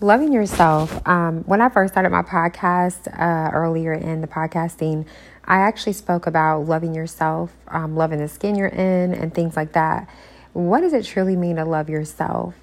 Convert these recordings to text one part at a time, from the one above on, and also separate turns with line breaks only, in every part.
loving yourself. Um, when I first started my podcast uh, earlier in the podcasting, I actually spoke about loving yourself, um, loving the skin you're in, and things like that. What does it truly mean to love yourself?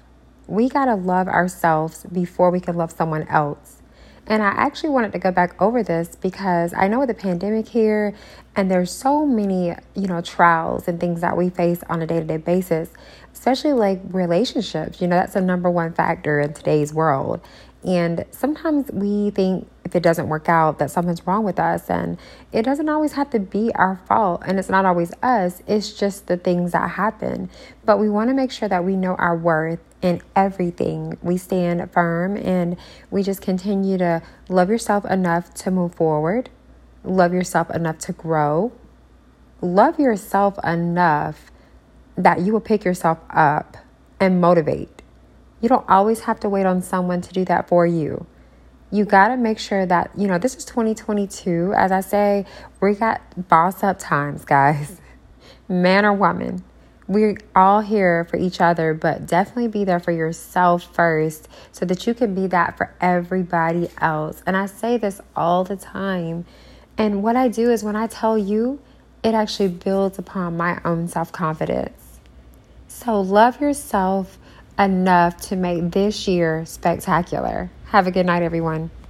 We got to love ourselves before we can love someone else. And I actually wanted to go back over this because I know with the pandemic here, and there's so many, you know, trials and things that we face on a day to day basis, especially like relationships. You know, that's the number one factor in today's world. And sometimes we think if it doesn't work out that something's wrong with us and it doesn't always have to be our fault and it's not always us it's just the things that happen. But we want to make sure that we know our worth in everything. We stand firm and we just continue to love yourself enough to move forward love yourself enough to grow love yourself enough that you will pick yourself up and motivate you don't always have to wait on someone to do that for you you got to make sure that, you know, this is 2022. As I say, we got boss up times, guys, man or woman. We're all here for each other, but definitely be there for yourself first so that you can be that for everybody else. And I say this all the time. And what I do is when I tell you, it actually builds upon my own self confidence. So love yourself enough to make this year spectacular. Have a good night, everyone.